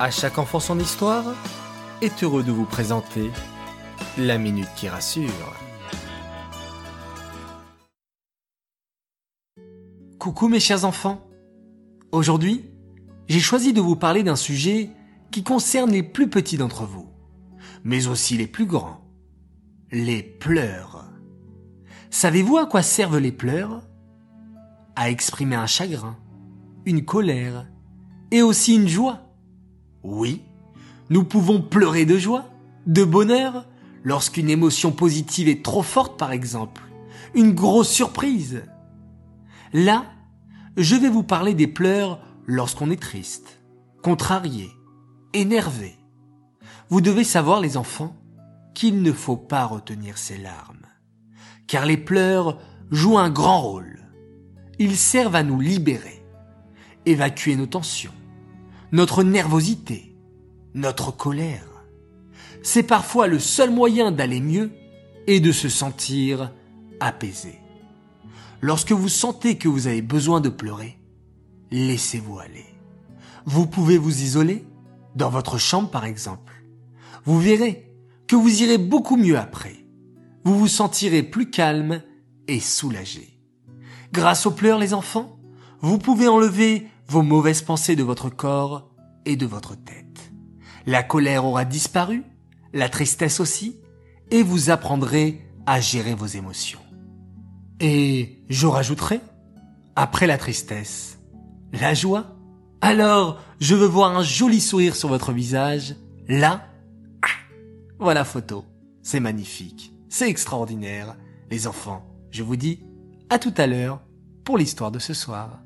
À chaque enfant son histoire est heureux de vous présenter la minute qui rassure. Coucou mes chers enfants. Aujourd'hui, j'ai choisi de vous parler d'un sujet qui concerne les plus petits d'entre vous, mais aussi les plus grands. Les pleurs. Savez-vous à quoi servent les pleurs? À exprimer un chagrin, une colère et aussi une joie. Oui, nous pouvons pleurer de joie, de bonheur, lorsqu'une émotion positive est trop forte par exemple, une grosse surprise. Là, je vais vous parler des pleurs lorsqu'on est triste, contrarié, énervé. Vous devez savoir les enfants qu'il ne faut pas retenir ses larmes, car les pleurs jouent un grand rôle. Ils servent à nous libérer, évacuer nos tensions, notre nervosité, notre colère. C'est parfois le seul moyen d'aller mieux et de se sentir apaisé. Lorsque vous sentez que vous avez besoin de pleurer, laissez-vous aller. Vous pouvez vous isoler, dans votre chambre par exemple. Vous verrez que vous irez beaucoup mieux après. Vous vous sentirez plus calme et soulagé. Grâce aux pleurs les enfants, vous pouvez enlever vos mauvaises pensées de votre corps et de votre tête. La colère aura disparu, la tristesse aussi, et vous apprendrez à gérer vos émotions. Et je rajouterai, après la tristesse, la joie. Alors, je veux voir un joli sourire sur votre visage. Là, voilà photo. C'est magnifique. C'est extraordinaire. Les enfants, je vous dis à tout à l'heure pour l'histoire de ce soir.